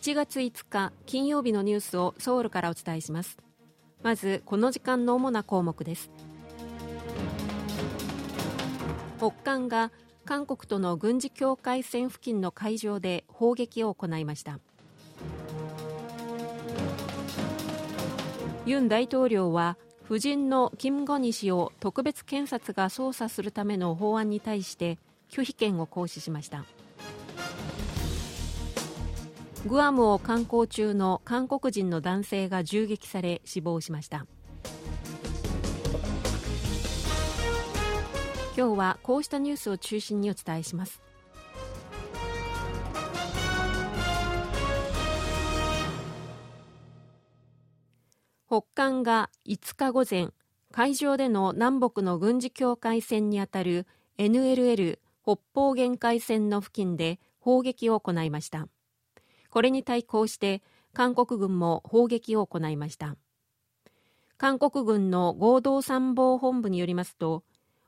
1月5日金曜日のニュースをソウルからお伝えします。まずこの時間の主な項目です。北韓が韓国との軍事境界線付近の海上で砲撃を行いました。ユン大統領は夫人のキム・ゴニ氏を特別検察が捜査するための法案に対して拒否権を行使しました。グアムを観光中の韓国人の男性が銃撃され死亡しました。今日はこうしたニュースを中心にお伝えします。北韓が5日午前海上での南北の軍事境界線にあたる NLL 北方限界線の付近で砲撃を行いました。これに対抗して韓国軍も砲撃を行いました。韓国軍の合同参謀本部によりますと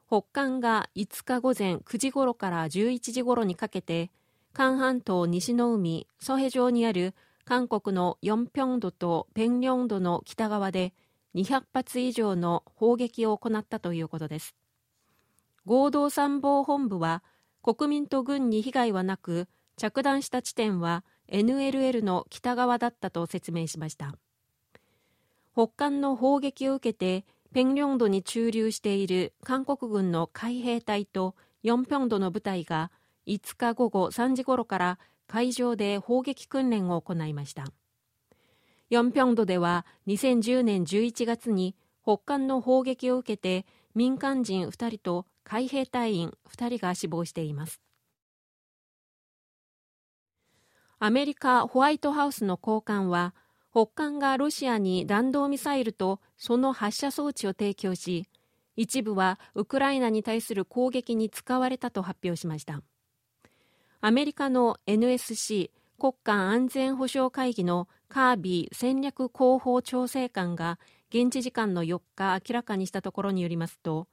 北韓が5日午前9時ごろから11時ごろにかけて韓半島西の海ソヘ上にある韓国のヨンピョンドとペンリョンドの北側で200発以上の砲撃を行ったということです。合同参謀本部は国民と軍に被害はなく着弾した地点は NLL の北側だったと説明しました。北韓の砲撃を受けてペンリョンドに駐留している韓国軍の海兵隊とヨンピョンドの部隊が5日午後3時ごろから海上で砲撃訓練を行いました。ヨンピョンドでは2010年11月に北韓の砲撃を受けて民間人2人と海兵隊員2人が死亡しています。アメリカホワイトハウスの高官は北韓がロシアに弾道ミサイルとその発射装置を提供し一部はウクライナに対する攻撃に使われたと発表しました。アメリカの NSC 国家安全保障会議のカービー戦略広報調整官が現地時間の4日明らかにしたところによりますと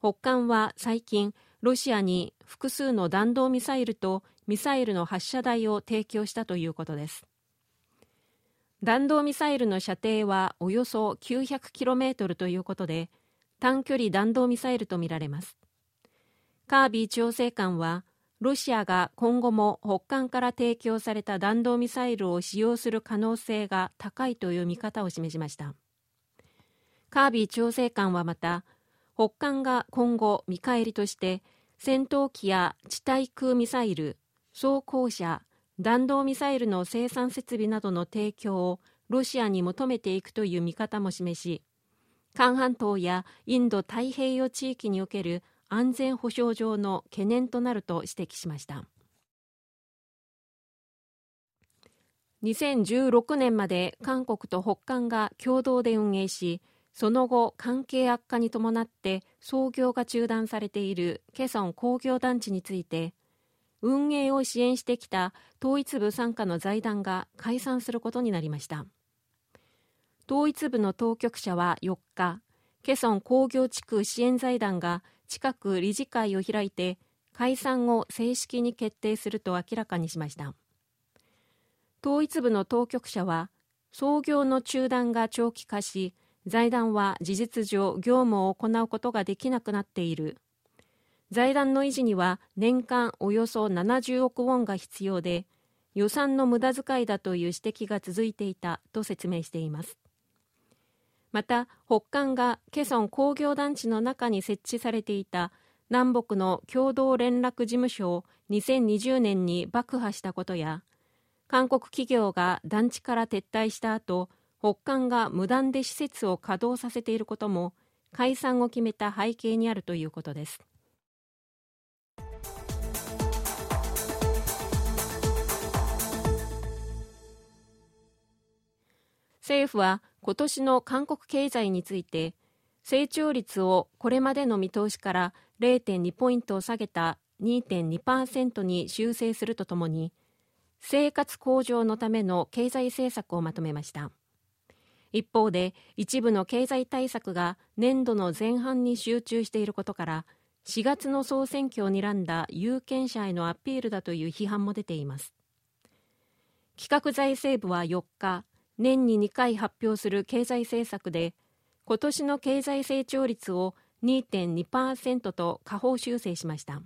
北韓は最近ロシアに複数の弾道ミサイルとミサイルの発射台を提供したということです。弾道ミサイルの射程はおよそ 900km ということで短距離弾道ミサイルとみられます。カービー調整官はロシアが今後も北韓から提供された弾道ミサイルを使用する可能性が高いという見方を示しました。カービー調整官はまた北韓が今後見返りとして戦闘機や地対空ミサイル装甲車弾道ミサイルの生産設備などの提供をロシアに求めていくという見方も示し韓半島やインド太平洋地域における安全保障上の懸念となると指摘しました。2016年まで韓国と北韓が共同で運営しその後関係悪化に伴って操業が中断されているケソン工業団地について運営を支援してきた統一部傘下の財団が解散することになりました。統一部の当局者は4日ケソン工業地区支援財団が近く理事会を開いて解散を正式に決定すると明らかにしました。統一部の当局者は創業の中断が長期化し財団は事実上業務を行うことができなくなっている。財団の維持には年間およそ70億ウォンが必要で予算の無駄遣いだという指摘が続いていたと説明しています。また北韓がケソン工業団地の中に設置されていた南北の共同連絡事務所を2020年に爆破したことや韓国企業が団地から撤退した後北韓が無断で施設を稼働させていることも解散を決めた背景にあるということです。政府は今年の韓国経済について成長率をこれまでの見通しから0.2ポイントを下げた2.2%に修正するとともに生活向上のための経済政策をまとめました。一方で一部の経済対策が年度の前半に集中していることから4月の総選挙を睨んだ有権者へのアピールだという批判も出ています。企画財政部は4日年に2回発表する経済政策で今年の経済成長率を2.2%と下方修正しました。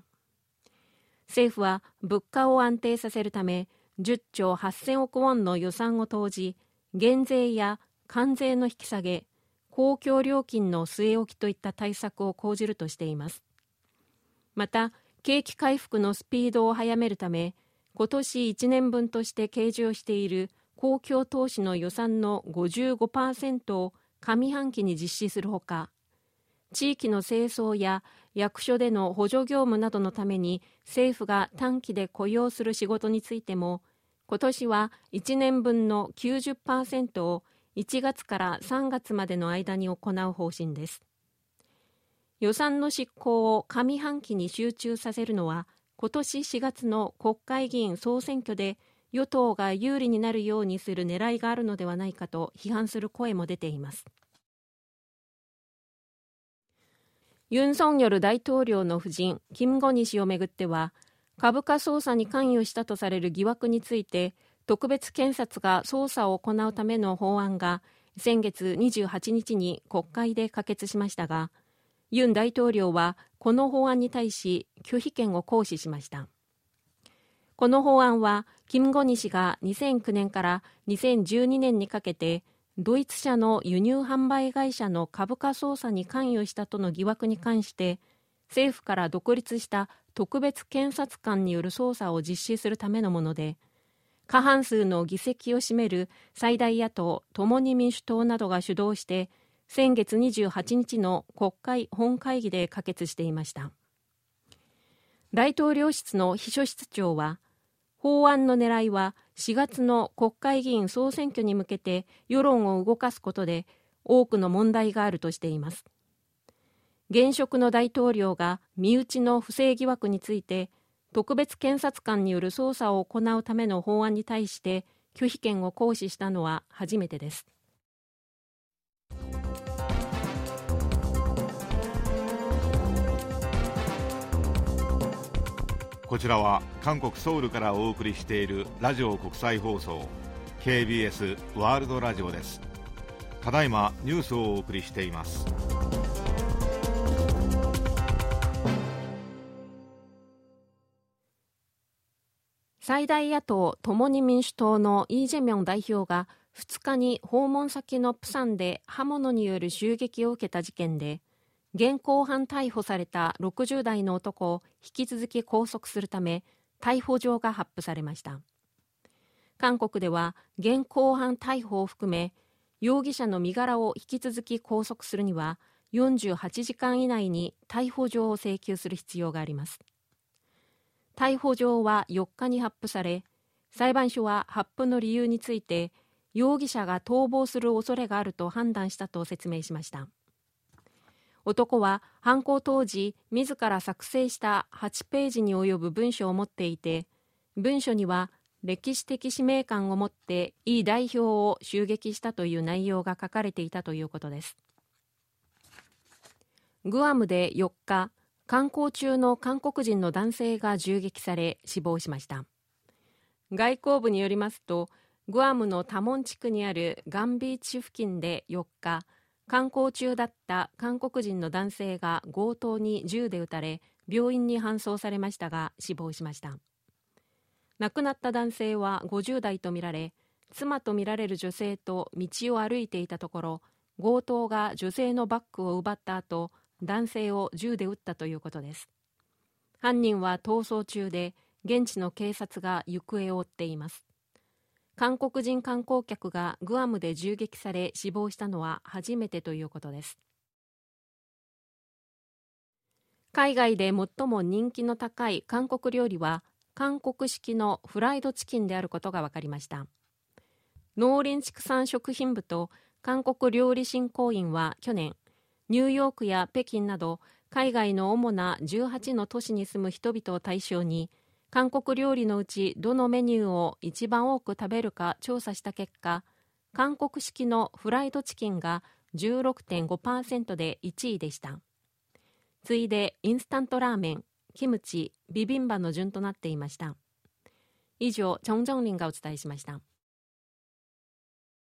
政府は物価を安定させるため10兆8000億ウォンの予算を投じ減税や関税の引き下げ公共料金の据え置きといった対策を講じるとしています。また景気回復のスピードを速めるため今年1年分として計上している公共投資の予算の55%を上半期に実施するほか地域の清掃や役所での補助業務などのために政府が短期で雇用する仕事についても今年は1年分の90%を1月から3月までの間に行う方針です。予算の執行を上半期に集中させるのは今年4月の国会議員総選挙で与党が有利になるようにする狙いがあるのではないかと批判する声も出ています。ユン・ソンニョル大統領の夫人キム・ゴニ氏をめぐっては株価操作に関与したとされる疑惑について特別検察が捜査を行うための法案が先月28日に国会で可決しましたがユン大統領はこの法案に対し拒否権を行使しました。この法案はキム・ゴニ氏が2009年から2012年にかけてドイツ社の輸入販売会社の株価操作に関与したとの疑惑に関して政府から独立した特別検察官による捜査を実施するためのもので過半数の議席を占める最大野党共に民主党などが主導して先月28日の国会本会議で可決していました。大統領室の秘書室長は法案の狙いは4月の国会議員総選挙に向けて世論を動かすことで多くの問題があるとしています。現職の大統領が身内の不正疑惑について特別検察官による捜査を行うための法案に対して拒否権を行使したのは初めてです。こちらは韓国ソウルからお送りしているラジオ国際放送 KBS ワールドラジオです。ただいまニュースをお送りしています。最大野党共に民主党のイ・ジェミョン代表が2日に訪問先のプサンで刃物による襲撃を受けた事件で現行犯逮捕された60代の男を引き続き拘束するため逮捕状が発布されました。韓国では現行犯逮捕を含め容疑者の身柄を引き続き拘束するには48時間以内に逮捕状を請求する必要があります。逮捕状は4日に発布され裁判所は発布の理由について容疑者が逃亡する恐れがあると判断したと説明しました。男は犯行当時自ら作成した8ページに及ぶ文書を持っていて文書には歴史的使命感を持ってイ代表を襲撃したという内容が書かれていたということです。グアムで4日観光中の韓国人の男性が銃撃され死亡しました。外交部によりますとグアムのタモン地区にあるガンビーチ付近で4日観光中だった韓国人の男性が強盗に銃で撃たれ病院に搬送されましたが死亡しました。亡くなった男性は50代とみられ妻とみられる女性と道を歩いていたところ強盗が女性のバッグを奪った後男性を銃で撃ったということです。犯人は逃走中で現地の警察が行方を追っています。韓国人観光客がグアムで銃撃され死亡したのは初めてということです。海外で最も人気の高い韓国料理は韓国式のフライドチキンであることが分かりました。農林畜産食品部と韓国料理振興院は去年ニューヨークや北京など海外の主な18の都市に住む人々を対象に韓国料理のうちどのメニューを一番多く食べるか調査した結果韓国式のフライドチキンが16.5%で1位でした次いでインスタントラーメンキムチビビンバの順となっていました以上、チョン・ジョンリンがお伝えしました。